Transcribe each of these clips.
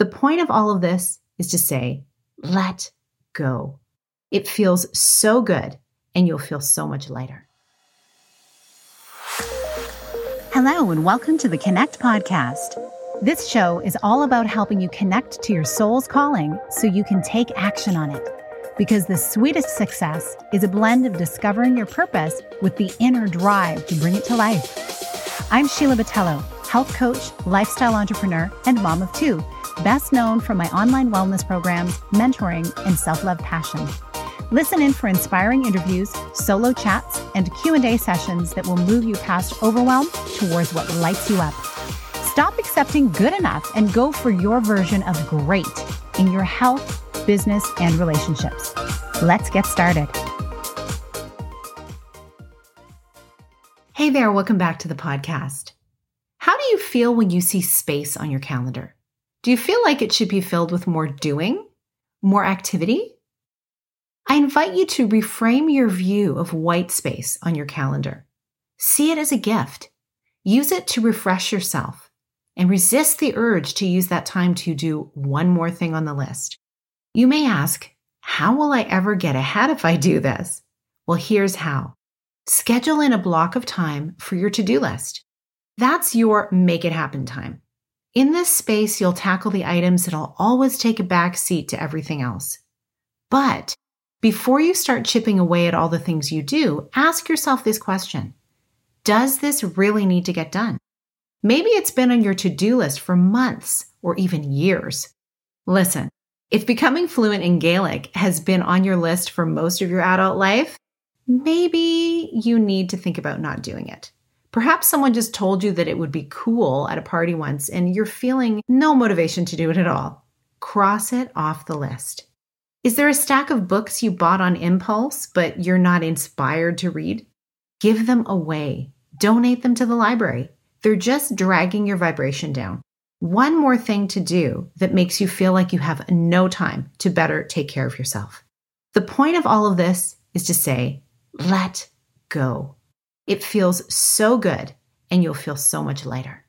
The point of all of this is to say, let go. It feels so good and you'll feel so much lighter. Hello, and welcome to the Connect Podcast. This show is all about helping you connect to your soul's calling so you can take action on it. Because the sweetest success is a blend of discovering your purpose with the inner drive to bring it to life. I'm Sheila Botelho, health coach, lifestyle entrepreneur, and mom of two best known for my online wellness programs, mentoring, and self-love passion. Listen in for inspiring interviews, solo chats, and Q&A sessions that will move you past overwhelm towards what lights you up. Stop accepting good enough and go for your version of great in your health, business, and relationships. Let's get started. Hey there, welcome back to the podcast. How do you feel when you see space on your calendar? Do you feel like it should be filled with more doing, more activity? I invite you to reframe your view of white space on your calendar. See it as a gift. Use it to refresh yourself and resist the urge to use that time to do one more thing on the list. You may ask, how will I ever get ahead if I do this? Well, here's how. Schedule in a block of time for your to do list. That's your make it happen time. In this space, you'll tackle the items that'll always take a back seat to everything else. But before you start chipping away at all the things you do, ask yourself this question Does this really need to get done? Maybe it's been on your to do list for months or even years. Listen, if becoming fluent in Gaelic has been on your list for most of your adult life, maybe you need to think about not doing it. Perhaps someone just told you that it would be cool at a party once and you're feeling no motivation to do it at all. Cross it off the list. Is there a stack of books you bought on impulse, but you're not inspired to read? Give them away. Donate them to the library. They're just dragging your vibration down. One more thing to do that makes you feel like you have no time to better take care of yourself. The point of all of this is to say, let go. It feels so good and you'll feel so much lighter.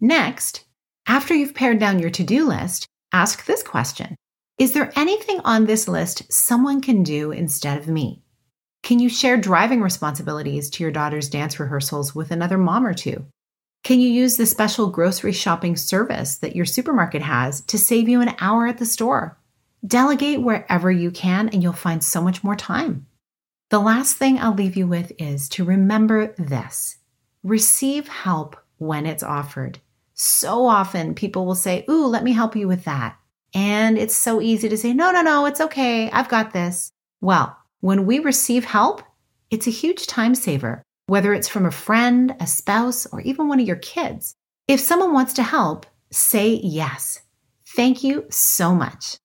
Next, after you've pared down your to do list, ask this question Is there anything on this list someone can do instead of me? Can you share driving responsibilities to your daughter's dance rehearsals with another mom or two? Can you use the special grocery shopping service that your supermarket has to save you an hour at the store? Delegate wherever you can, and you'll find so much more time. The last thing I'll leave you with is to remember this receive help when it's offered. So often people will say, Ooh, let me help you with that. And it's so easy to say, No, no, no, it's okay. I've got this. Well, when we receive help, it's a huge time saver, whether it's from a friend, a spouse, or even one of your kids. If someone wants to help, say yes. Thank you so much.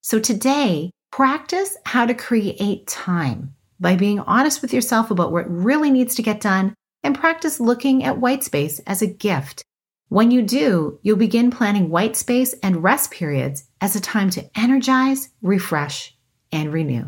So today, practice how to create time by being honest with yourself about what really needs to get done and practice looking at white space as a gift. When you do, you'll begin planning white space and rest periods as a time to energize, refresh, and renew.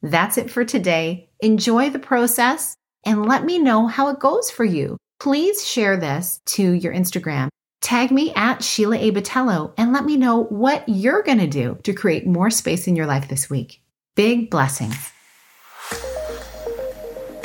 That's it for today. Enjoy the process and let me know how it goes for you. Please share this to your Instagram. Tag me at Sheila A. Botelho and let me know what you're going to do to create more space in your life this week. Big blessings.